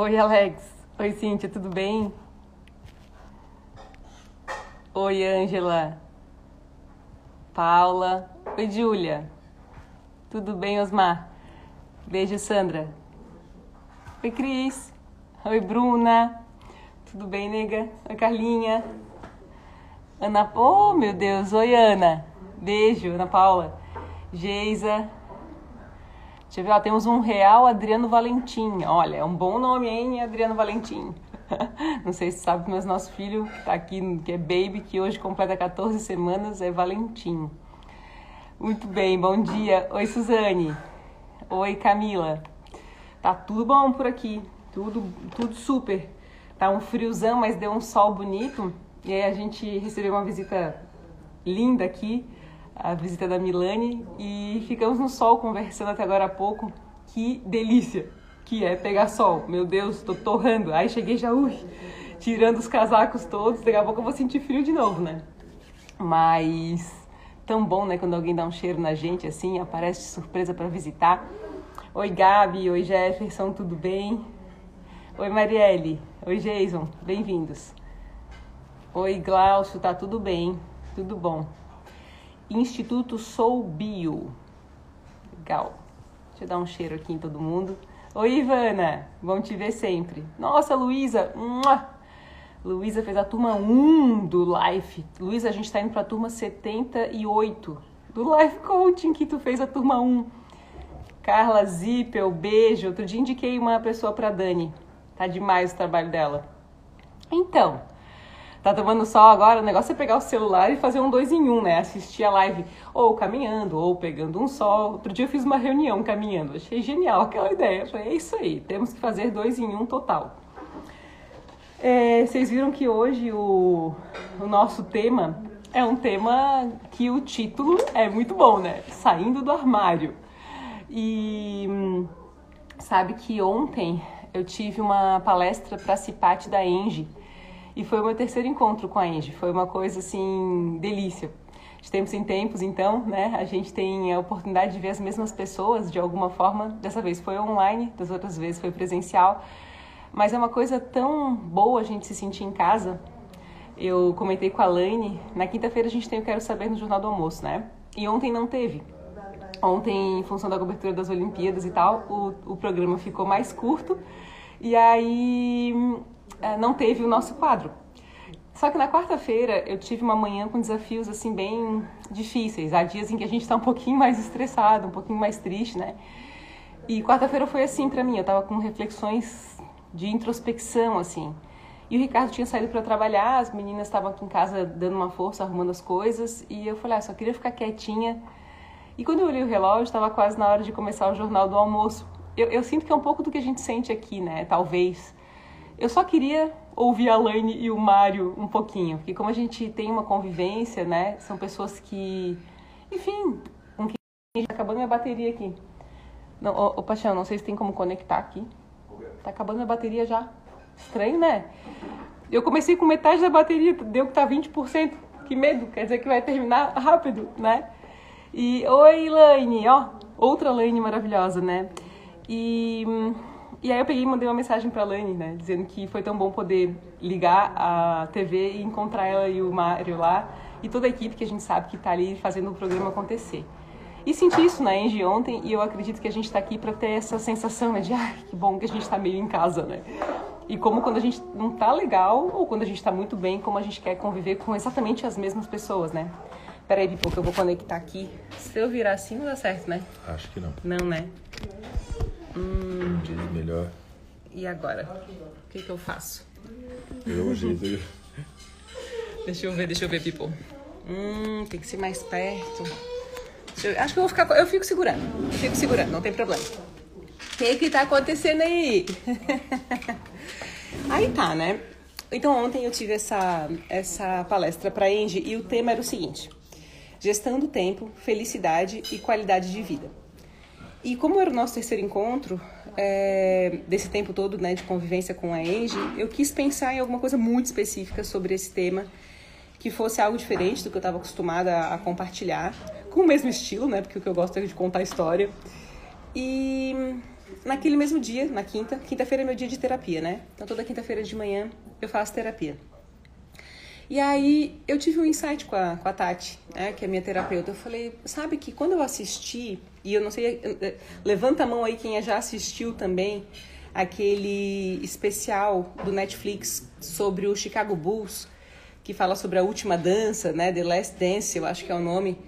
Oi, Alex. Oi, Cíntia, tudo bem? Oi, Ângela. Paula. Oi, Júlia. Tudo bem, Osmar? Beijo, Sandra. Oi, Cris. Oi, Bruna. Tudo bem, nega? Oi, Carlinha. Ana. Oh, meu Deus. Oi, Ana. Beijo, Ana Paula. Geisa. Deixa eu ver, ó, temos um Real Adriano Valentim. Olha, é um bom nome, hein, Adriano Valentim. Não sei se sabe, mas nosso filho que tá aqui, que é baby, que hoje completa 14 semanas, é Valentim. Muito bem, bom dia. Oi, Suzane. Oi, Camila. Tá tudo bom por aqui. Tudo, tudo super. Tá um friozão, mas deu um sol bonito. E aí a gente recebeu uma visita linda aqui a visita da Milane e ficamos no sol conversando até agora há pouco. Que delícia que é pegar sol. Meu Deus, tô torrando. Aí cheguei já, ui, tirando os casacos todos. Daqui a pouco eu vou sentir frio de novo, né? Mas tão bom, né, quando alguém dá um cheiro na gente assim, aparece de surpresa para visitar. Oi, Gabi. Oi, Jefferson, tudo bem? Oi, Marielle. Oi, Jason. Bem-vindos. Oi, Glaucio, tá tudo bem? Tudo bom. Instituto Sou Bio. Legal. Deixa eu dar um cheiro aqui em todo mundo. Oi, Ivana. Bom te ver sempre. Nossa, Luísa. Luísa fez a turma 1 do Life. Luísa, a gente está indo para a turma 78 do Life Coaching que tu fez a turma 1. Carla Zippel, beijo. Outro dia indiquei uma pessoa para Dani. Tá demais o trabalho dela. Então, tá tomando sol agora, o negócio é pegar o celular e fazer um dois em um, né? Assistir a live ou caminhando, ou pegando um sol. Outro dia eu fiz uma reunião caminhando, achei genial aquela ideia. falei, é isso aí, temos que fazer dois em um total. É, vocês viram que hoje o, o nosso tema é um tema que o título é muito bom, né? Saindo do armário. E sabe que ontem eu tive uma palestra para a Cipate da Engie e foi o meu terceiro encontro com a Angie. Foi uma coisa assim, delícia. De tempos em tempos, então, né, a gente tem a oportunidade de ver as mesmas pessoas de alguma forma. Dessa vez foi online, das outras vezes foi presencial. Mas é uma coisa tão boa a gente se sentir em casa. Eu comentei com a Laine, na quinta-feira a gente tem o Quero Saber no Jornal do Almoço, né? E ontem não teve. Ontem, em função da cobertura das Olimpíadas e tal, o, o programa ficou mais curto. E aí não teve o nosso quadro. Só que na quarta-feira eu tive uma manhã com desafios assim bem difíceis. Há dias em que a gente está um pouquinho mais estressado, um pouquinho mais triste, né? E quarta-feira foi assim para mim. Eu estava com reflexões de introspecção assim. E o Ricardo tinha saído para trabalhar, as meninas estavam aqui em casa dando uma força, arrumando as coisas, e eu falei, ah, só queria ficar quietinha. E quando eu olhei o relógio, estava quase na hora de começar o jornal do almoço. Eu, eu, sinto que é um pouco do que a gente sente aqui, né? Talvez. Eu só queria ouvir a Laine e o Mário um pouquinho, porque como a gente tem uma convivência, né? São pessoas que, enfim, com quem tá acabando minha bateria aqui. Não, ô, ô Paixão, não sei se tem como conectar aqui. Tá acabando minha bateria já. Estranho, né? Eu comecei com metade da bateria, deu que tá 20%. Que medo, quer dizer que vai terminar rápido, né? E oi, Laine, ó, outra Laine maravilhosa, né? E e aí eu peguei e mandei uma mensagem pra Lani, né? Dizendo que foi tão bom poder ligar a TV e encontrar ela e o Mário lá. E toda a equipe que a gente sabe que tá ali fazendo o programa acontecer. E senti isso na Engie ontem e eu acredito que a gente está aqui para ter essa sensação né, de ai, que bom que a gente está meio em casa, né? E como quando a gente não tá legal ou quando a gente está muito bem, como a gente quer conviver com exatamente as mesmas pessoas, né? Peraí, Pipo, que eu vou conectar aqui. Se eu virar assim não dá certo, né? Acho que não. Não, né? Hum. Diz melhor. E agora? O que, que eu faço? Eu deixa eu ver, deixa eu ver, people. Hum, tem que ser mais perto. Eu, acho que eu vou ficar. Eu fico segurando. Eu fico segurando, não tem problema. O que que tá acontecendo aí? aí tá, né? Então ontem eu tive essa, essa palestra para Engie e o tema era o seguinte: gestão do tempo, felicidade e qualidade de vida. E como era o nosso terceiro encontro, é, desse tempo todo né, de convivência com a Angie, eu quis pensar em alguma coisa muito específica sobre esse tema que fosse algo diferente do que eu estava acostumada a compartilhar, com o mesmo estilo, né? Porque o que eu gosto é de contar história. E naquele mesmo dia, na quinta, quinta-feira é meu dia de terapia, né? Então toda quinta-feira de manhã eu faço terapia. E aí eu tive um insight com a, com a Tati, né, que é minha terapeuta. Eu falei, sabe que quando eu assisti, e eu não sei, levanta a mão aí quem já assistiu também, aquele especial do Netflix sobre o Chicago Bulls, que fala sobre a última dança, né, The Last Dance, eu acho que é o nome,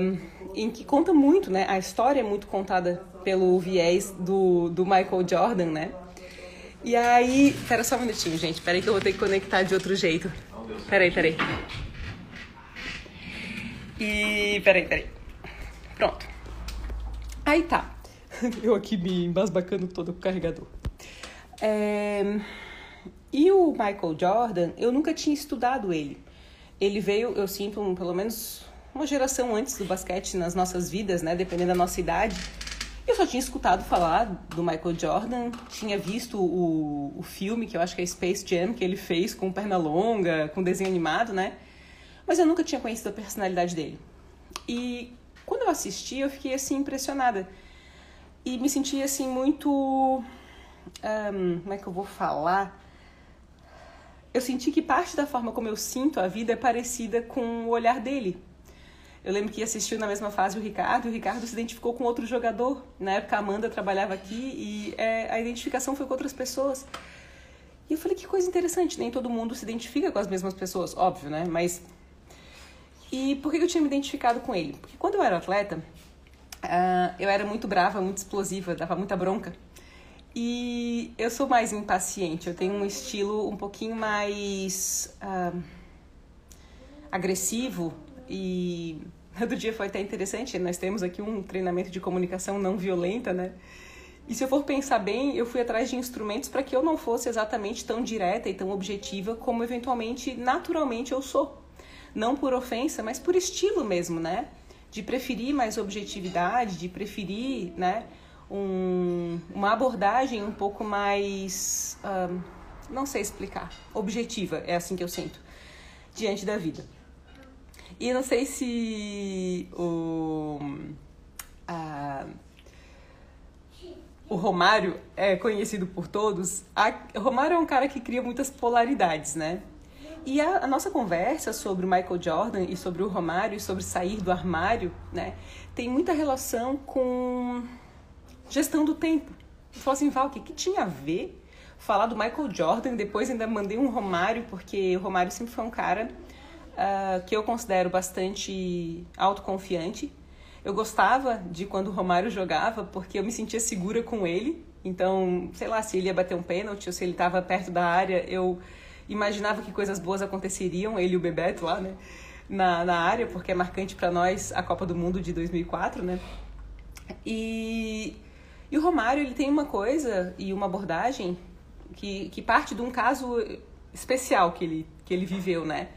um, em que conta muito, né, a história é muito contada pelo viés do, do Michael Jordan, né, e aí, espera só um minutinho, gente. Espera aí que eu vou ter que conectar de outro jeito. Espera aí, espera aí. E espera aí, espera aí. Pronto. Aí tá. Eu aqui me embasbacando todo com o carregador. É... E o Michael Jordan, eu nunca tinha estudado ele. Ele veio, eu sinto, um, pelo menos uma geração antes do basquete nas nossas vidas, né? Dependendo da nossa idade. Eu só tinha escutado falar do Michael Jordan, tinha visto o, o filme, que eu acho que é Space Jam, que ele fez com perna longa, com desenho animado, né? Mas eu nunca tinha conhecido a personalidade dele. E quando eu assisti, eu fiquei assim impressionada. E me senti assim muito. Um, como é que eu vou falar? Eu senti que parte da forma como eu sinto a vida é parecida com o olhar dele. Eu lembro que assistiu na mesma fase o Ricardo, e o Ricardo se identificou com outro jogador. Na época a Amanda trabalhava aqui e é, a identificação foi com outras pessoas. E eu falei, que coisa interessante, nem todo mundo se identifica com as mesmas pessoas, óbvio, né? Mas. E por que eu tinha me identificado com ele? Porque quando eu era atleta, uh, eu era muito brava, muito explosiva, dava muita bronca. E eu sou mais impaciente, eu tenho um estilo um pouquinho mais uh, agressivo e Outro dia foi até interessante, nós temos aqui um treinamento de comunicação não violenta, né? E se eu for pensar bem, eu fui atrás de instrumentos para que eu não fosse exatamente tão direta e tão objetiva como eventualmente, naturalmente eu sou. Não por ofensa, mas por estilo mesmo, né? De preferir mais objetividade, de preferir, né? Um, uma abordagem um pouco mais. Um, não sei explicar. Objetiva, é assim que eu sinto, diante da vida. E não sei se o. A, o Romário é conhecido por todos. A, Romário é um cara que cria muitas polaridades, né? E a, a, nossa conversa sobre o Michael Jordan e sobre o Romário e sobre sair do armário, né, tem muita relação com gestão do tempo. Eu falo assim, Val, o que, que tinha a ver falar do Michael Jordan? Depois ainda mandei um Romário, porque o Romário sempre foi um cara uh, que eu considero bastante autoconfiante. Eu gostava de quando o Romário jogava, porque eu me sentia segura com ele. Então, sei lá, se ele ia bater um pênalti ou se ele estava perto da área, eu imaginava que coisas boas aconteceriam, ele e o Bebeto lá, né? Na, na área, porque é marcante para nós a Copa do Mundo de 2004, né? E, e o Romário, ele tem uma coisa e uma abordagem que, que parte de um caso especial que ele, que ele viveu, né?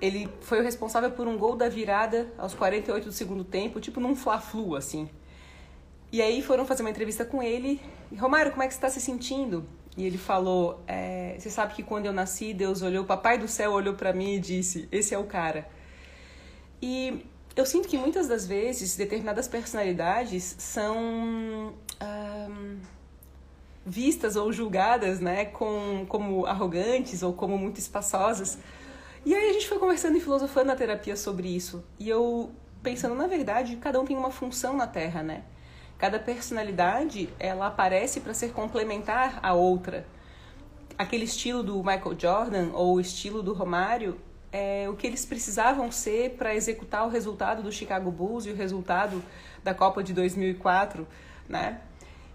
Ele foi o responsável por um gol da virada aos 48 do segundo tempo, tipo num fla-flu, assim. E aí foram fazer uma entrevista com ele. Romário, como é que você está se sentindo? E ele falou: é, Você sabe que quando eu nasci, Deus olhou, o Papai do Céu olhou para mim e disse: Esse é o cara. E eu sinto que muitas das vezes determinadas personalidades são um, vistas ou julgadas né, com, como arrogantes ou como muito espaçosas e aí a gente foi conversando e filosofando na terapia sobre isso. E eu pensando, na verdade, cada um tem uma função na Terra, né? Cada personalidade, ela aparece para ser complementar à outra. Aquele estilo do Michael Jordan ou o estilo do Romário é o que eles precisavam ser para executar o resultado do Chicago Bulls e o resultado da Copa de 2004, né?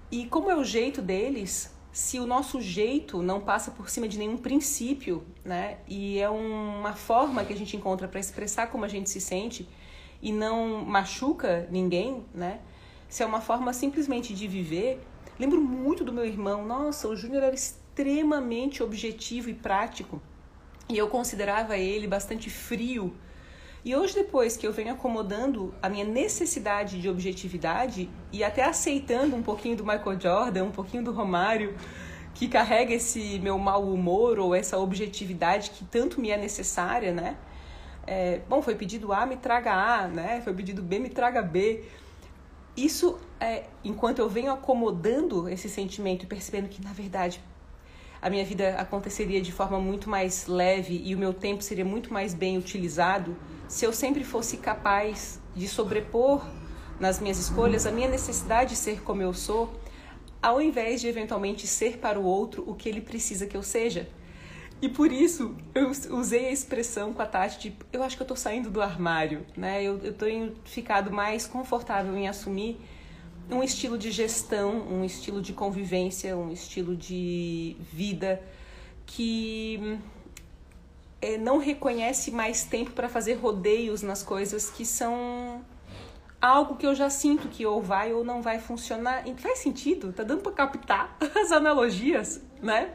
E como é o jeito deles, se o nosso jeito não passa por cima de nenhum princípio, né? E é uma forma que a gente encontra para expressar como a gente se sente e não machuca ninguém, né? Se é uma forma simplesmente de viver. Lembro muito do meu irmão. Nossa, o Júnior era extremamente objetivo e prático. E eu considerava ele bastante frio. E hoje, depois que eu venho acomodando a minha necessidade de objetividade e até aceitando um pouquinho do Michael Jordan, um pouquinho do Romário, que carrega esse meu mau humor ou essa objetividade que tanto me é necessária, né? É, bom, foi pedido A, me traga A, né? Foi pedido B, me traga B. Isso, é, enquanto eu venho acomodando esse sentimento e percebendo que, na verdade, a minha vida aconteceria de forma muito mais leve e o meu tempo seria muito mais bem utilizado se eu sempre fosse capaz de sobrepor nas minhas escolhas a minha necessidade de ser como eu sou ao invés de eventualmente ser para o outro o que ele precisa que eu seja. E por isso eu usei a expressão com a Tati de eu acho que eu tô saindo do armário, né? Eu, eu tenho ficado mais confortável em assumir um estilo de gestão, um estilo de convivência, um estilo de vida que é, não reconhece mais tempo para fazer rodeios nas coisas que são algo que eu já sinto que ou vai ou não vai funcionar. E faz sentido? Tá dando para captar as analogias, né?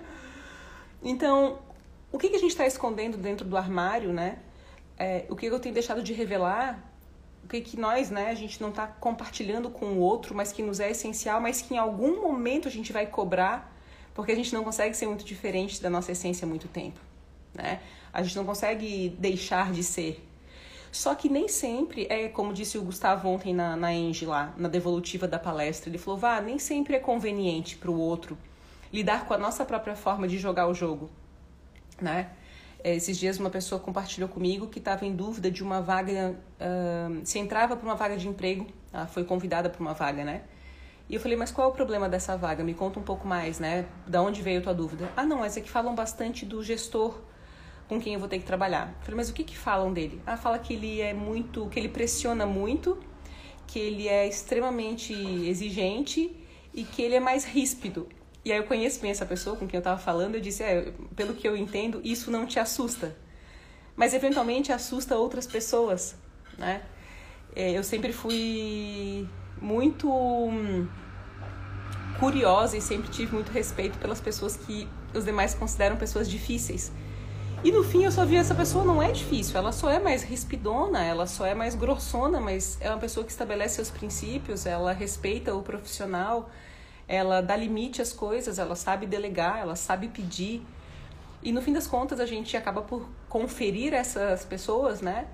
Então, o que, que a gente está escondendo dentro do armário, né? É, o que eu tenho deixado de revelar, que, que nós, né, a gente não está compartilhando com o outro, mas que nos é essencial, mas que em algum momento a gente vai cobrar, porque a gente não consegue ser muito diferente da nossa essência há muito tempo, né? A gente não consegue deixar de ser só que nem sempre é, como disse o Gustavo ontem na, na Engie lá, na devolutiva da palestra, ele falou, vá, nem sempre é conveniente para o outro lidar com a nossa própria forma de jogar o jogo, né? É, esses dias uma pessoa compartilhou comigo que estava em dúvida de uma vaga, uh, se entrava para uma vaga de emprego, ela foi convidada para uma vaga, né? E eu falei, mas qual é o problema dessa vaga? Me conta um pouco mais, né? Da onde veio a tua dúvida? Ah, não, essa aqui falam bastante do gestor com quem eu vou ter que trabalhar. Eu falei, mas o que, que falam dele? Ah, fala que ele é muito, que ele pressiona muito, que ele é extremamente exigente e que ele é mais ríspido. E aí eu conheço bem essa pessoa com quem eu estava falando, eu disse, é, pelo que eu entendo, isso não te assusta. Mas eventualmente assusta outras pessoas, né? É, eu sempre fui muito hum, curiosa e sempre tive muito respeito pelas pessoas que os demais consideram pessoas difíceis. E no fim eu só vi essa pessoa não é difícil, ela só é mais rispidona, ela só é mais grossona, mas é uma pessoa que estabelece seus princípios, ela respeita o profissional, ela dá limite às coisas, ela sabe delegar, ela sabe pedir. E no fim das contas a gente acaba por conferir essas pessoas, né,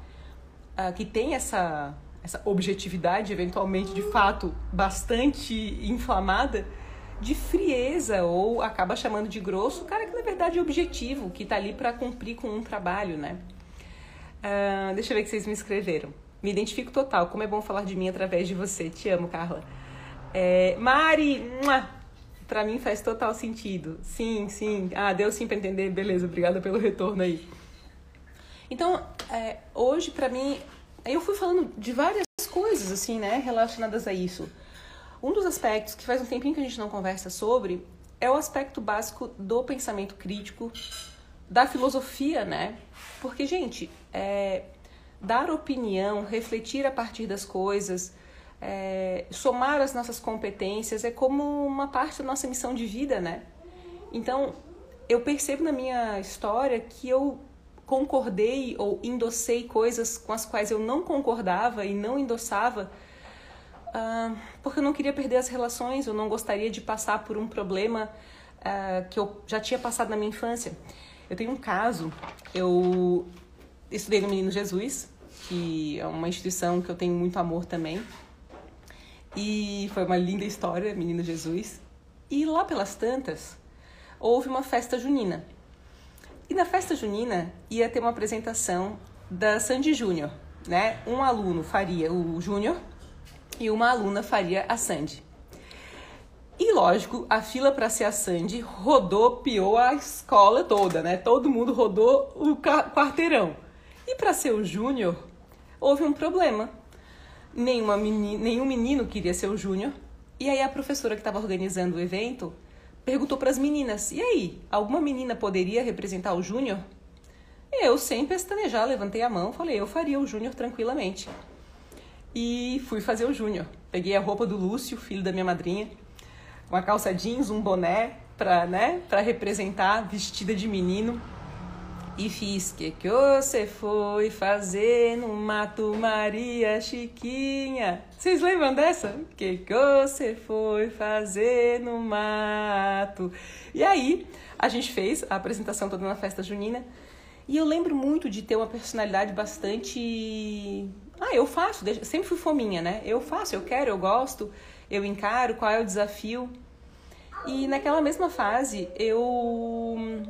uh, que tem essa essa objetividade eventualmente de fato bastante inflamada de frieza ou acaba chamando de grosso o cara que na verdade é objetivo, que está ali para cumprir com um trabalho, né? Uh, deixa eu ver que vocês me escreveram. Me identifico total, como é bom falar de mim através de você. Te amo, Carla. É, Mari, para mim faz total sentido. Sim, sim. Ah, deu sim para entender. Beleza, obrigada pelo retorno aí. Então, é, hoje para mim, eu fui falando de várias coisas assim, né, relacionadas a isso. Um dos aspectos que faz um tempinho que a gente não conversa sobre é o aspecto básico do pensamento crítico, da filosofia, né? Porque, gente, é, dar opinião, refletir a partir das coisas, é, somar as nossas competências é como uma parte da nossa missão de vida, né? Então, eu percebo na minha história que eu concordei ou endossei coisas com as quais eu não concordava e não endossava uh, porque eu não queria perder as relações, eu não gostaria de passar por um problema uh, que eu já tinha passado na minha infância. Eu tenho um caso, eu estudei no Menino Jesus, que é uma instituição que eu tenho muito amor também. E foi uma linda história, Menino Jesus. E lá pelas tantas, houve uma festa junina. E na festa junina ia ter uma apresentação da Sandy Júnior, né? Um aluno faria o Júnior e uma aluna faria a Sandy. E lógico, a fila para ser a Sandy rodopiou a escola toda, né? Todo mundo rodou o quarteirão. E para ser o Júnior, houve um problema. Nenhuma nenhum menino queria ser o Júnior. E aí a professora que estava organizando o evento perguntou para as meninas: "E aí, alguma menina poderia representar o Júnior?" Eu, sem pestanejar, levantei a mão, falei: "Eu faria o Júnior tranquilamente." e fui fazer o júnior. Peguei a roupa do Lúcio, filho da minha madrinha, uma calça jeans, um boné para né, pra representar, vestida de menino. E fiz que que você foi fazer no mato Maria Chiquinha. Vocês lembram dessa? Que que você foi fazer no mato? E aí, a gente fez a apresentação toda na festa junina. E eu lembro muito de ter uma personalidade bastante. Ah, eu faço, sempre fui fominha, né? Eu faço, eu quero, eu gosto, eu encaro, qual é o desafio. E naquela mesma fase, eu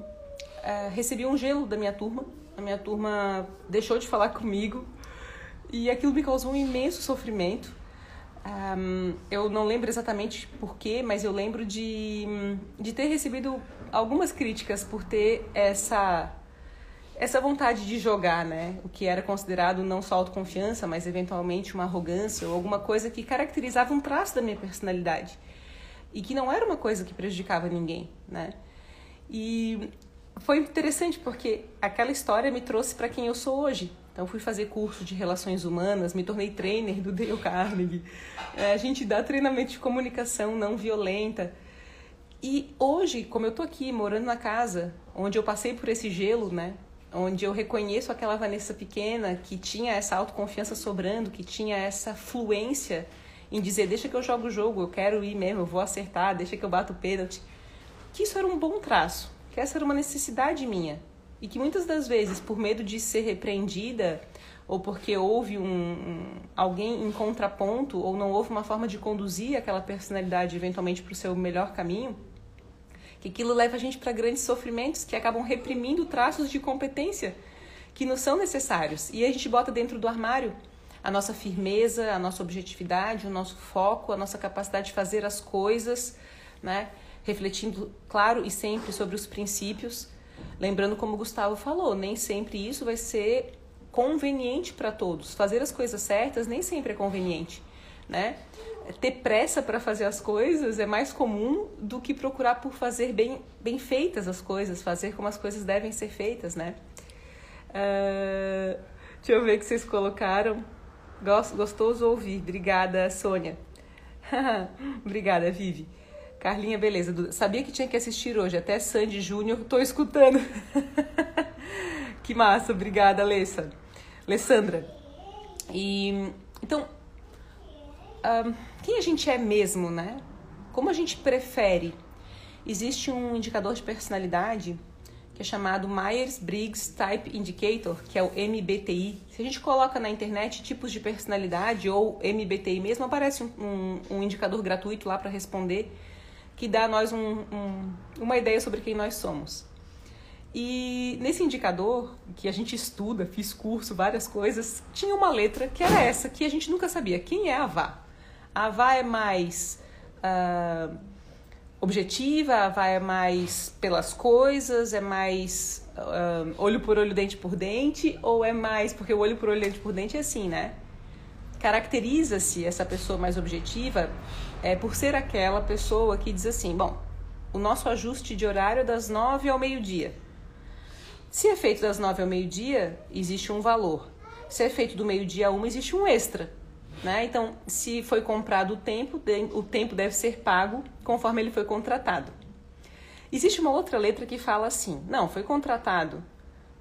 é, recebi um gelo da minha turma. A minha turma deixou de falar comigo e aquilo me causou um imenso sofrimento. Um, eu não lembro exatamente porquê, mas eu lembro de, de ter recebido algumas críticas por ter essa essa vontade de jogar, né? O que era considerado não só autoconfiança, mas eventualmente uma arrogância ou alguma coisa que caracterizava um traço da minha personalidade e que não era uma coisa que prejudicava ninguém, né? E foi interessante porque aquela história me trouxe para quem eu sou hoje. Então fui fazer curso de relações humanas, me tornei trainer do Dale Carnegie. É, a gente dá treinamento de comunicação não violenta. E hoje, como eu tô aqui morando na casa, onde eu passei por esse gelo, né? Onde eu reconheço aquela Vanessa pequena que tinha essa autoconfiança sobrando, que tinha essa fluência em dizer, deixa que eu jogo o jogo, eu quero ir mesmo, eu vou acertar, deixa que eu bato o pênalti. Que isso era um bom traço que essa era uma necessidade minha e que muitas das vezes, por medo de ser repreendida ou porque houve um, um, alguém em contraponto ou não houve uma forma de conduzir aquela personalidade eventualmente para o seu melhor caminho, que aquilo leva a gente para grandes sofrimentos que acabam reprimindo traços de competência que não são necessários. E a gente bota dentro do armário a nossa firmeza, a nossa objetividade, o nosso foco, a nossa capacidade de fazer as coisas, né? Refletindo, claro e sempre sobre os princípios. Lembrando, como o Gustavo falou, nem sempre isso vai ser conveniente para todos. Fazer as coisas certas nem sempre é conveniente, né? Ter pressa para fazer as coisas é mais comum do que procurar por fazer bem, bem feitas as coisas, fazer como as coisas devem ser feitas, né? Uh, deixa eu ver o que vocês colocaram. Gostoso ouvir. Obrigada, Sônia. Obrigada, Vivi. Carlinha, beleza. Sabia que tinha que assistir hoje. Até Sandy Júnior, tô escutando. que massa, obrigada, Alessa. Alessandra. E então, um, quem a gente é mesmo, né? Como a gente prefere? Existe um indicador de personalidade que é chamado Myers-Briggs Type Indicator, que é o MBTI. Se a gente coloca na internet tipos de personalidade ou MBTI mesmo, aparece um, um, um indicador gratuito lá para responder que dá a nós um, um, uma ideia sobre quem nós somos. E nesse indicador, que a gente estuda, fiz curso, várias coisas, tinha uma letra que era essa, que a gente nunca sabia. Quem é a Vá? A Vá é mais uh, objetiva, a Vá é mais pelas coisas, é mais uh, olho por olho, dente por dente, ou é mais, porque o olho por olho, dente por dente é assim, né? Caracteriza-se essa pessoa mais objetiva é por ser aquela pessoa que diz assim: bom, o nosso ajuste de horário é das nove ao meio-dia. Se é feito das nove ao meio-dia, existe um valor. Se é feito do meio-dia a uma, existe um extra. Né? Então, se foi comprado o tempo, o tempo deve ser pago conforme ele foi contratado. Existe uma outra letra que fala assim: não, foi contratado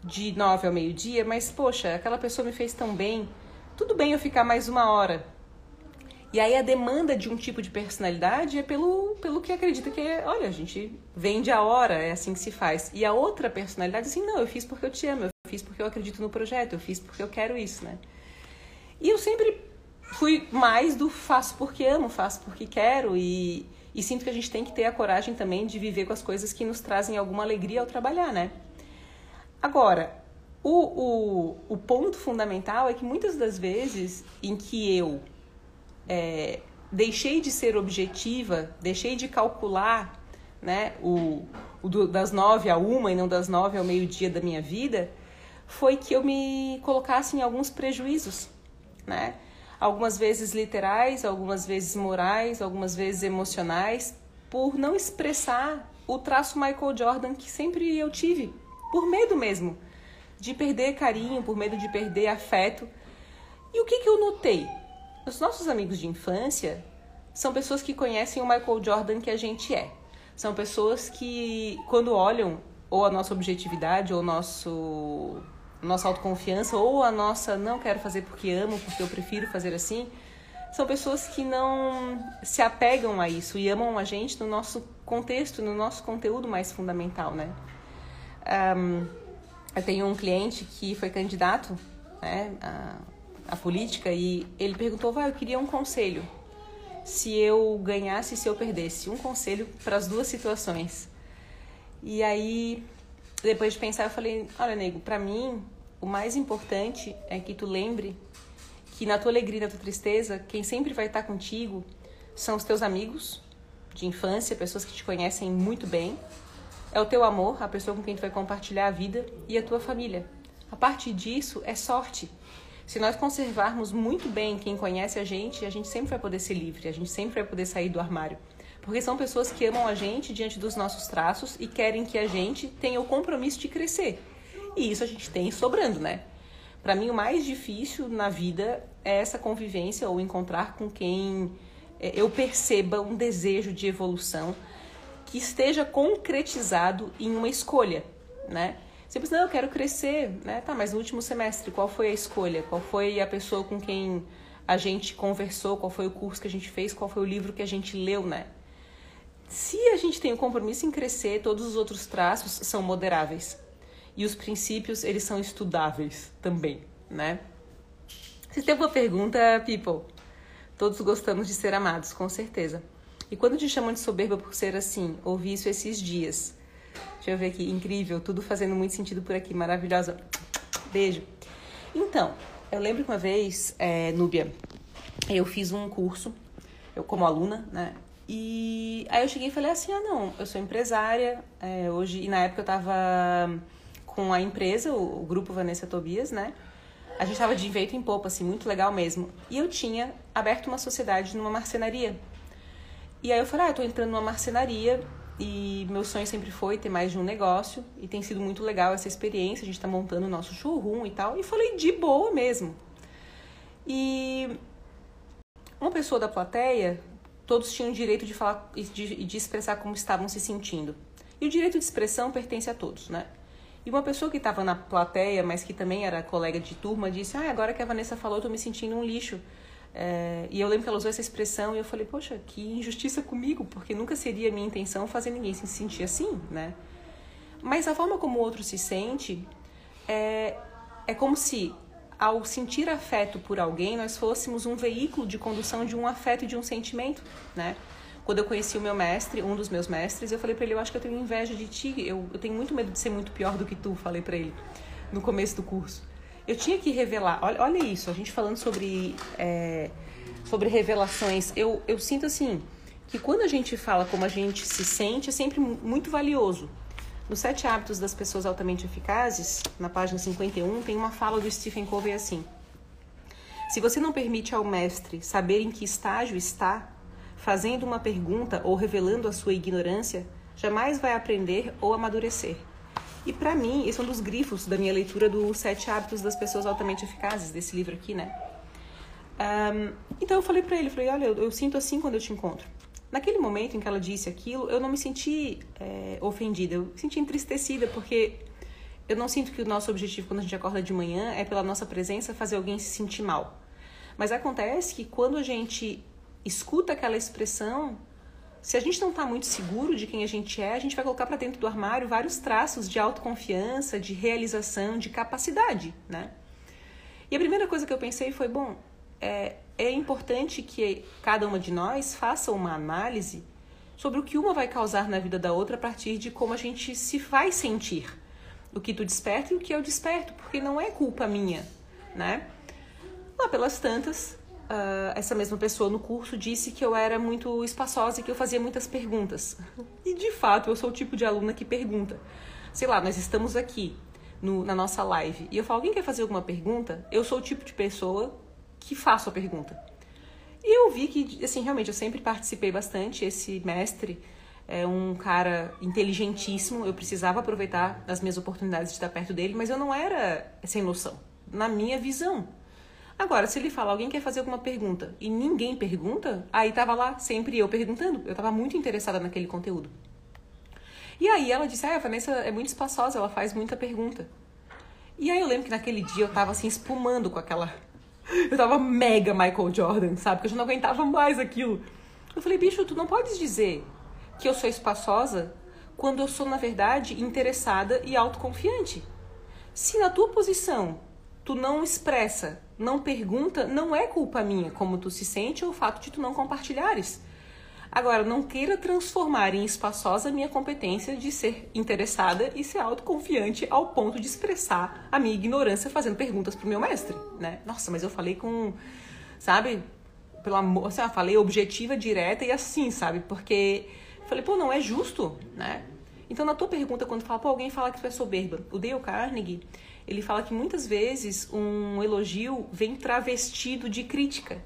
de nove ao meio-dia, mas poxa, aquela pessoa me fez tão bem, tudo bem eu ficar mais uma hora. E aí a demanda de um tipo de personalidade é pelo, pelo que acredita que é, olha, a gente vende a hora, é assim que se faz. E a outra personalidade, assim, não, eu fiz porque eu te amo, eu fiz porque eu acredito no projeto, eu fiz porque eu quero isso, né? E eu sempre fui mais do faço porque amo, faço porque quero e, e sinto que a gente tem que ter a coragem também de viver com as coisas que nos trazem alguma alegria ao trabalhar, né? Agora, o, o, o ponto fundamental é que muitas das vezes em que eu é, deixei de ser objetiva, deixei de calcular né, o, o do, das nove a uma e não das nove ao meio-dia da minha vida, foi que eu me colocasse em alguns prejuízos, né? Algumas vezes literais, algumas vezes morais, algumas vezes emocionais, por não expressar o traço Michael Jordan que sempre eu tive, por medo mesmo de perder carinho, por medo de perder afeto. E o que, que eu notei? Os nossos amigos de infância são pessoas que conhecem o Michael Jordan que a gente é. São pessoas que, quando olham ou a nossa objetividade, ou nosso nossa autoconfiança, ou a nossa não quero fazer porque amo, porque eu prefiro fazer assim, são pessoas que não se apegam a isso e amam a gente no nosso contexto, no nosso conteúdo mais fundamental, né? Um, eu tenho um cliente que foi candidato né, à, à política e ele perguntou, vai, eu queria um conselho. Se eu ganhasse e se eu perdesse. Um conselho para as duas situações. E aí, depois de pensar, eu falei, olha, nego, para mim, o mais importante é que tu lembre que na tua alegria na tua tristeza, quem sempre vai estar contigo são os teus amigos de infância, pessoas que te conhecem muito bem. É o teu amor, a pessoa com quem tu vai compartilhar a vida e a tua família. A partir disso é sorte. Se nós conservarmos muito bem quem conhece a gente, a gente sempre vai poder ser livre, a gente sempre vai poder sair do armário. Porque são pessoas que amam a gente diante dos nossos traços e querem que a gente tenha o compromisso de crescer. E isso a gente tem sobrando, né? Para mim, o mais difícil na vida é essa convivência ou encontrar com quem é, eu perceba um desejo de evolução que esteja concretizado em uma escolha, né? Você pensa, não, eu quero crescer, né? Tá, mas no último semestre, qual foi a escolha? Qual foi a pessoa com quem a gente conversou? Qual foi o curso que a gente fez? Qual foi o livro que a gente leu, né? Se a gente tem o compromisso em crescer, todos os outros traços são moderáveis. E os princípios, eles são estudáveis também, né? Se tem uma pergunta, people, todos gostamos de ser amados, com certeza. E quando te chamam de soberba por ser assim, ouvi isso esses dias. Deixa eu ver aqui, incrível, tudo fazendo muito sentido por aqui, maravilhosa. Beijo. Então, eu lembro que uma vez, é, Núbia, eu fiz um curso, eu como aluna, né? E aí eu cheguei e falei assim, ah não, eu sou empresária, é, hoje, e na época eu tava com a empresa, o, o grupo Vanessa Tobias, né? A gente estava de vento em popa, assim, muito legal mesmo. E eu tinha aberto uma sociedade numa marcenaria. E aí eu falei, ah, eu tô entrando numa marcenaria e meu sonho sempre foi ter mais de um negócio e tem sido muito legal essa experiência, a gente tá montando o nosso showroom e tal. E falei de boa mesmo. E uma pessoa da plateia, todos tinham o direito de falar e de, de expressar como estavam se sentindo. E o direito de expressão pertence a todos, né? E uma pessoa que estava na plateia, mas que também era colega de turma, disse: Ah, agora que a Vanessa falou, eu tô me sentindo um lixo. É, e eu lembro que ela usou essa expressão e eu falei: Poxa, que injustiça comigo, porque nunca seria minha intenção fazer ninguém se sentir assim, né? Mas a forma como o outro se sente é, é como se, ao sentir afeto por alguém, nós fôssemos um veículo de condução de um afeto e de um sentimento, né? Quando eu conheci o meu mestre, um dos meus mestres, eu falei para ele, eu acho que eu tenho inveja de ti, eu, eu tenho muito medo de ser muito pior do que tu, falei para ele, no começo do curso. Eu tinha que revelar, olha, olha isso, a gente falando sobre, é, sobre revelações, eu, eu sinto assim, que quando a gente fala como a gente se sente, é sempre muito valioso. Nos Sete Hábitos das Pessoas Altamente Eficazes, na página 51, tem uma fala do Stephen Covey assim: Se você não permite ao mestre saber em que estágio está, fazendo uma pergunta ou revelando a sua ignorância, jamais vai aprender ou amadurecer. E para mim, esse é um dos grifos da minha leitura do Sete Hábitos das Pessoas Altamente Eficazes, desse livro aqui, né? Um, então eu falei para ele, falei, olha, eu, eu, sinto assim quando eu te encontro. Naquele momento em que ela disse aquilo, eu não me senti é, ofendida, eu me senti entristecida, porque eu não sinto que o nosso objetivo quando a gente acorda de manhã é pela nossa presença fazer alguém se sentir mal. Mas acontece que quando a gente escuta aquela expressão, se a gente não está muito seguro de quem a gente é, a gente vai colocar para dentro do armário vários traços de autoconfiança, de realização, de capacidade, né? E a primeira coisa que eu pensei foi, bom, é, é importante que cada uma de nós faça uma análise sobre o que uma vai causar na vida da outra a partir de como a gente se vai sentir. O que tu desperta e o que eu desperto, porque não é culpa minha, né? Lá pelas tantas, uh, essa mesma pessoa no curso disse que eu era muito espaçosa e que eu fazia muitas perguntas. E de fato, eu sou o tipo de aluna que pergunta. Sei lá, nós estamos aqui no, na nossa live e eu falo, alguém quer fazer alguma pergunta? Eu sou o tipo de pessoa que faço a pergunta. E eu vi que, assim, realmente, eu sempre participei bastante. Esse mestre é um cara inteligentíssimo, eu precisava aproveitar as minhas oportunidades de estar perto dele, mas eu não era sem noção, na minha visão. Agora, se ele fala, alguém quer fazer alguma pergunta e ninguém pergunta, aí tava lá sempre eu perguntando. Eu tava muito interessada naquele conteúdo. E aí ela disse, ah, a Vanessa é muito espaçosa, ela faz muita pergunta. E aí eu lembro que naquele dia eu tava assim, espumando com aquela. Eu tava mega Michael Jordan, sabe? Porque eu já não aguentava mais aquilo. Eu falei, bicho, tu não podes dizer que eu sou espaçosa quando eu sou, na verdade, interessada e autoconfiante. Se na tua posição tu não expressa, não pergunta, não é culpa minha como tu se sente ou o fato de tu não compartilhares. Agora, não queira transformar em espaçosa a minha competência de ser interessada e ser autoconfiante ao ponto de expressar a minha ignorância fazendo perguntas pro meu mestre, né? Nossa, mas eu falei com, sabe, pelo amor, assim, eu falei objetiva, direta e assim, sabe? Porque falei, pô, não é justo, né? Então, na tua pergunta, quando fala, pô, alguém fala que tu é soberba, o Dale Carnegie, ele fala que muitas vezes um elogio vem travestido de crítica.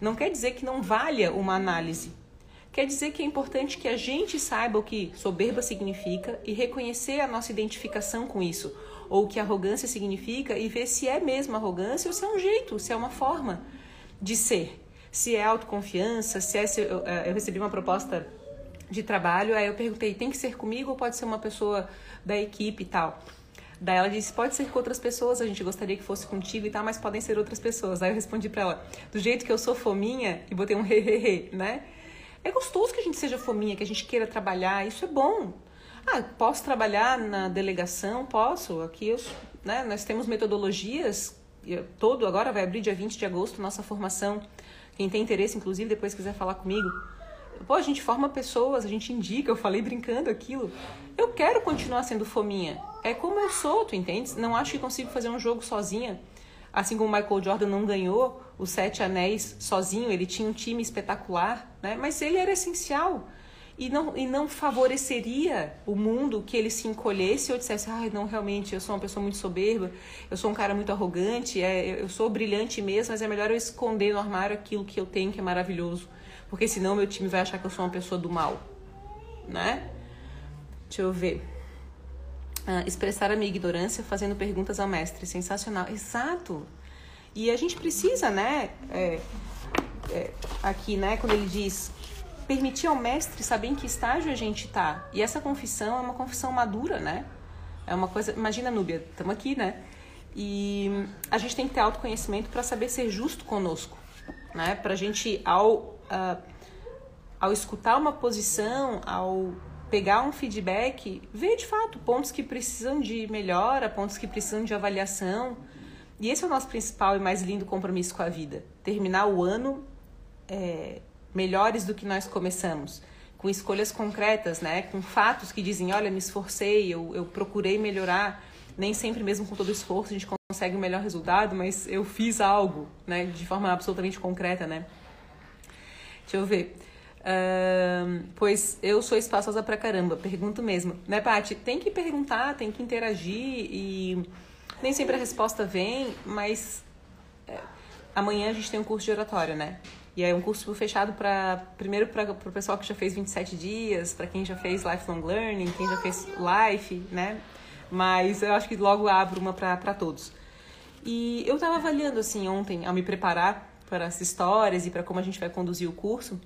Não quer dizer que não valha uma análise, Quer dizer que é importante que a gente saiba o que soberba significa e reconhecer a nossa identificação com isso, ou o que arrogância significa e ver se é mesmo arrogância ou se é um jeito, se é uma forma de ser. Se é autoconfiança, se é. Se eu, eh, eu recebi uma proposta de trabalho, aí eu perguntei: tem que ser comigo ou pode ser uma pessoa da equipe e tal? Daí ela disse: pode ser com outras pessoas, a gente gostaria que fosse contigo e tal, mas podem ser outras pessoas. Aí eu respondi para ela: do jeito que eu sou fominha, e botei um hehehe, né? É gostoso que a gente seja fominha, que a gente queira trabalhar, isso é bom. Ah, posso trabalhar na delegação? Posso. Aqui eu, né, nós temos metodologias, todo agora vai abrir dia 20 de agosto nossa formação. Quem tem interesse, inclusive, depois quiser falar comigo. Pô, a gente forma pessoas, a gente indica, eu falei brincando aquilo. Eu quero continuar sendo fominha. É como eu sou, tu entende? Não acho que consigo fazer um jogo sozinha. Assim como Michael Jordan não ganhou os Sete Anéis sozinho, ele tinha um time espetacular, né? mas ele era essencial. E não, e não favoreceria o mundo que ele se encolhesse ou dissesse, ai, ah, não, realmente, eu sou uma pessoa muito soberba, eu sou um cara muito arrogante, é, eu sou brilhante mesmo, mas é melhor eu esconder no armário aquilo que eu tenho que é maravilhoso, porque senão meu time vai achar que eu sou uma pessoa do mal, né? Deixa eu ver. Ah, expressar a minha ignorância fazendo perguntas ao mestre. Sensacional. Exato. E a gente precisa, né? É, é, aqui, né? Quando ele diz permitir ao mestre saber em que estágio a gente está. E essa confissão é uma confissão madura, né? É uma coisa. Imagina, Núbia, estamos aqui, né? E a gente tem que ter autoconhecimento para saber ser justo conosco, né? Para a gente, ao, ao escutar uma posição, ao pegar um feedback, ver de fato pontos que precisam de melhora, pontos que precisam de avaliação. E esse é o nosso principal e mais lindo compromisso com a vida: terminar o ano é, melhores do que nós começamos, com escolhas concretas, né? com fatos que dizem: olha, me esforcei, eu, eu procurei melhorar. Nem sempre, mesmo com todo o esforço, a gente consegue o melhor resultado, mas eu fiz algo né? de forma absolutamente concreta. Né? Deixa eu ver. Uh, pois eu sou espaçosa pra caramba, pergunto mesmo. Né, Paty? Tem que perguntar, tem que interagir e nem sempre a resposta vem, mas é, amanhã a gente tem um curso de oratória, né? E é um curso fechado para primeiro para o pessoal que já fez 27 dias, para quem já fez lifelong learning, quem já fez life, né? Mas eu acho que logo abro uma para todos. E eu estava avaliando assim ontem ao me preparar para as histórias e para como a gente vai conduzir o curso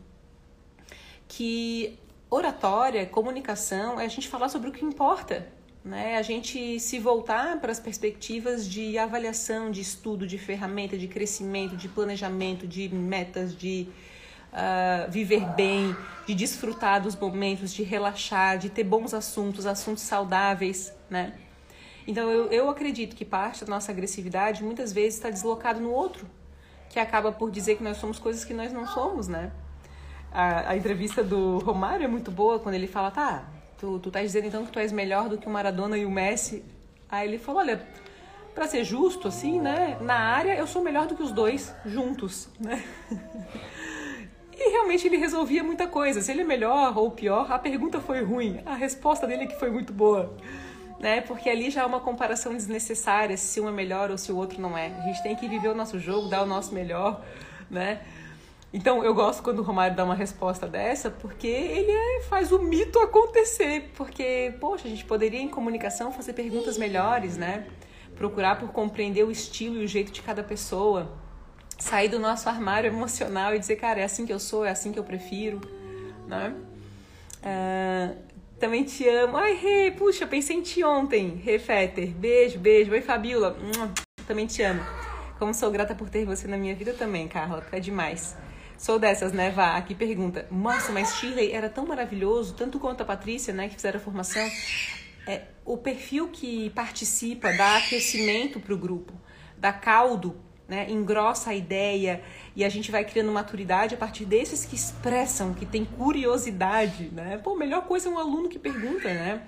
que oratória, comunicação, é a gente falar sobre o que importa, né? A gente se voltar para as perspectivas de avaliação, de estudo, de ferramenta, de crescimento, de planejamento, de metas, de uh, viver bem, de desfrutar dos momentos, de relaxar, de ter bons assuntos, assuntos saudáveis, né? Então eu, eu acredito que parte da nossa agressividade muitas vezes está deslocado no outro, que acaba por dizer que nós somos coisas que nós não somos, né? a, a, entrevista do Romário é muito boa quando ele fala, tá, tu, tu tá dizendo então que tu és melhor do que o Maradona e o Messi. Aí ele falou, olha, para ser justo, assim, né, na área eu sou melhor do que os dois juntos, né? E realmente ele resolvia muita coisa. Se ele é melhor ou pior, a pergunta foi ruim, a resposta dele é que foi muito boa. Né? Porque ali já é uma comparação desnecessária se um é melhor ou se o outro não é. A gente tem que viver o nosso jogo, dar o nosso melhor, né? Então eu gosto quando o Romário dá uma resposta dessa, porque ele é, faz o mito acontecer. Porque, poxa, a gente poderia em comunicação fazer perguntas melhores, né? Procurar por compreender o estilo e o jeito de cada pessoa. Sair do nosso armário emocional e dizer, cara, é assim que eu sou, é assim que eu prefiro, né? Uh, Também te amo. Ai, Rê, puxa, pensei em ti ontem. Rê Fetter, beijo, beijo. Oi, Fabiola. Também te amo. Como sou grata por ter você na minha vida também, Carla. É demais. Sou dessas, né, Vá? Aqui pergunta. Nossa, mas Shirley era tão maravilhoso, tanto quanto a Patrícia, né, que fizeram a formação. É, o perfil que participa dá aquecimento para o grupo, dá caldo, né, engrossa a ideia e a gente vai criando maturidade a partir desses que expressam, que tem curiosidade, né? Pô, melhor coisa é um aluno que pergunta, né?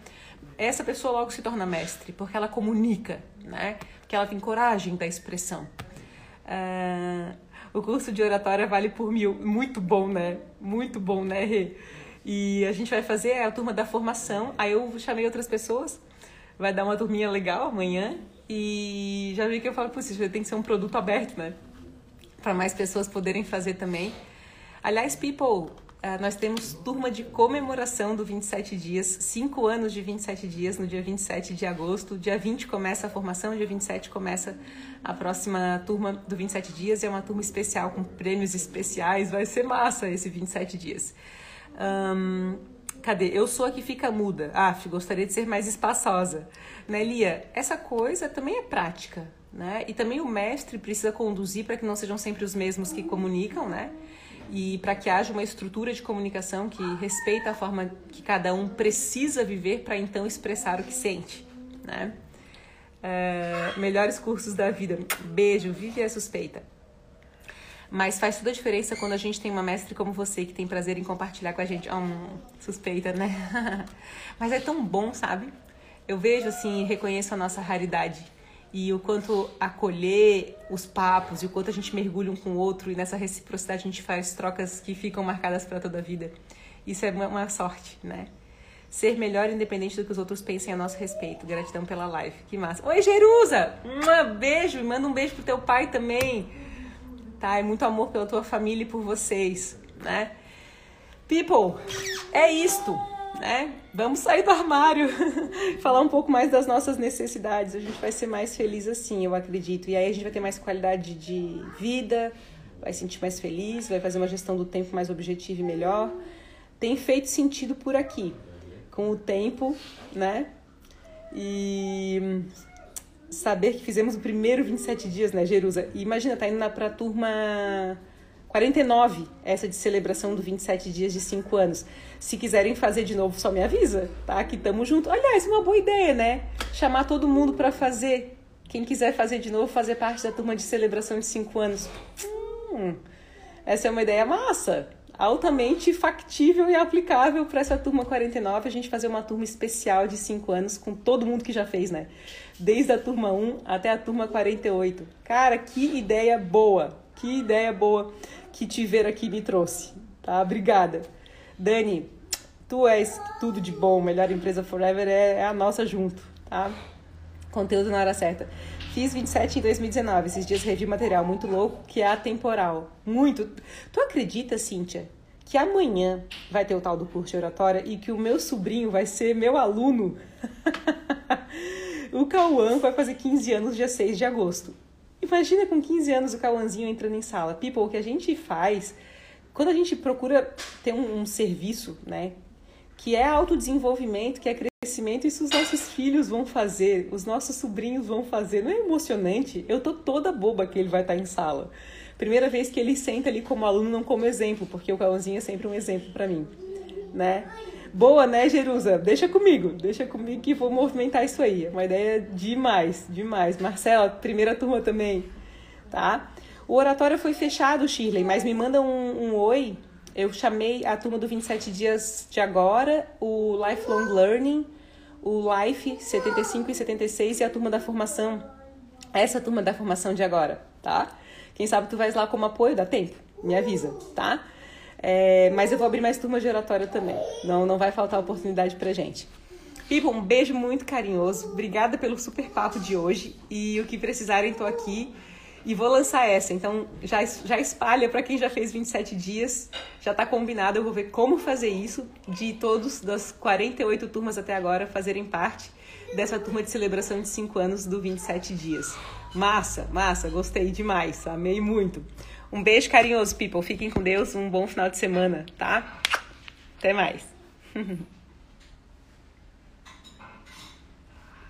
Essa pessoa logo se torna mestre, porque ela comunica, né? Porque ela tem coragem da expressão. Uh, o curso de oratória vale por mil. Muito bom, né? Muito bom, né, Rê? E a gente vai fazer a turma da formação. Aí eu chamei outras pessoas. Vai dar uma turminha legal amanhã. E já vi que eu falo, pô, isso tem que ser um produto aberto, né? Para mais pessoas poderem fazer também. Aliás, people, Uh, nós temos turma de comemoração do 27 dias, 5 anos de 27 dias, no dia 27 de agosto. Dia 20 começa a formação, dia 27 começa a próxima turma do 27 dias. É uma turma especial com prêmios especiais, vai ser massa esse 27 dias. Um, cadê? Eu sou a que fica muda. Ah, gostaria de ser mais espaçosa. Né, Lia? Essa coisa também é prática, né? E também o mestre precisa conduzir para que não sejam sempre os mesmos que comunicam, né? e para que haja uma estrutura de comunicação que respeita a forma que cada um precisa viver para então expressar o que sente, né? É, melhores cursos da vida. Beijo, vive a suspeita. Mas faz toda a diferença quando a gente tem uma mestre como você que tem prazer em compartilhar com a gente. Oh, suspeita, né? Mas é tão bom, sabe? Eu vejo assim, reconheço a nossa raridade e o quanto acolher os papos e o quanto a gente mergulha um com o outro e nessa reciprocidade a gente faz trocas que ficam marcadas para toda a vida. Isso é uma sorte, né? Ser melhor independente do que os outros pensem a nosso respeito. Gratidão pela live. Que massa. Oi, Jerusa! Um beijo. Manda um beijo pro teu pai também. Tá? E muito amor pela tua família e por vocês, né? People, é isto né? Vamos sair do armário, falar um pouco mais das nossas necessidades. A gente vai ser mais feliz assim, eu acredito. E aí a gente vai ter mais qualidade de vida, vai se sentir mais feliz, vai fazer uma gestão do tempo mais objetiva e melhor. Tem feito sentido por aqui, com o tempo, né? E saber que fizemos o primeiro 27 dias, né, Jerusa? E imagina, tá indo para a turma 49, essa de celebração do 27 dias de 5 anos. Se quiserem fazer de novo, só me avisa, tá? Que tamo junto. Aliás, uma boa ideia, né? Chamar todo mundo para fazer. Quem quiser fazer de novo, fazer parte da turma de celebração de 5 anos. Hum, essa é uma ideia massa. Altamente factível e aplicável para essa turma 49, a gente fazer uma turma especial de 5 anos com todo mundo que já fez, né? Desde a turma 1 até a turma 48. Cara, que ideia boa! Que ideia boa! que te ver aqui me trouxe, tá? Obrigada. Dani, tu és tudo de bom, melhor empresa forever é, é a nossa junto, tá? Conteúdo na hora certa. Fiz 27 em 2019, esses dias revi material muito louco que é atemporal. Muito. Tu acredita, Cíntia, que amanhã vai ter o tal do curso de oratória e que o meu sobrinho vai ser meu aluno? o Cauã vai fazer 15 anos dia 6 de agosto. Imagina com 15 anos o Cauãzinho entrando em sala. People, o que a gente faz, quando a gente procura ter um, um serviço, né, que é autodesenvolvimento, que é crescimento, isso os nossos filhos vão fazer, os nossos sobrinhos vão fazer. Não é emocionante? Eu tô toda boba que ele vai estar em sala. Primeira vez que ele senta ali como aluno, não como exemplo, porque o Cauãzinho é sempre um exemplo para mim, né? Boa, né, Jerusa? Deixa comigo, deixa comigo que vou movimentar isso aí. É uma ideia demais, demais. Marcela, primeira turma também, tá? O oratório foi fechado, Shirley, mas me manda um, um oi. Eu chamei a turma do 27 dias de agora, o Lifelong Learning, o Life 75 e 76 e a turma da formação. Essa turma da formação de agora, tá? Quem sabe tu vais lá como apoio, dá tempo? Me avisa, tá? É, mas eu vou abrir mais turmas de oratória também. Não, não vai faltar oportunidade pra gente. People, um beijo muito carinhoso. Obrigada pelo super papo de hoje. E o que precisarem, tô aqui. E vou lançar essa. Então, já, já espalha para quem já fez 27 dias. Já tá combinado. Eu vou ver como fazer isso. De todos, das 48 turmas até agora, fazerem parte dessa turma de celebração de 5 anos do 27 dias. Massa, massa. Gostei demais. Amei muito. Um beijo carinhoso, people. Fiquem com Deus. Um bom final de semana, tá? Até mais.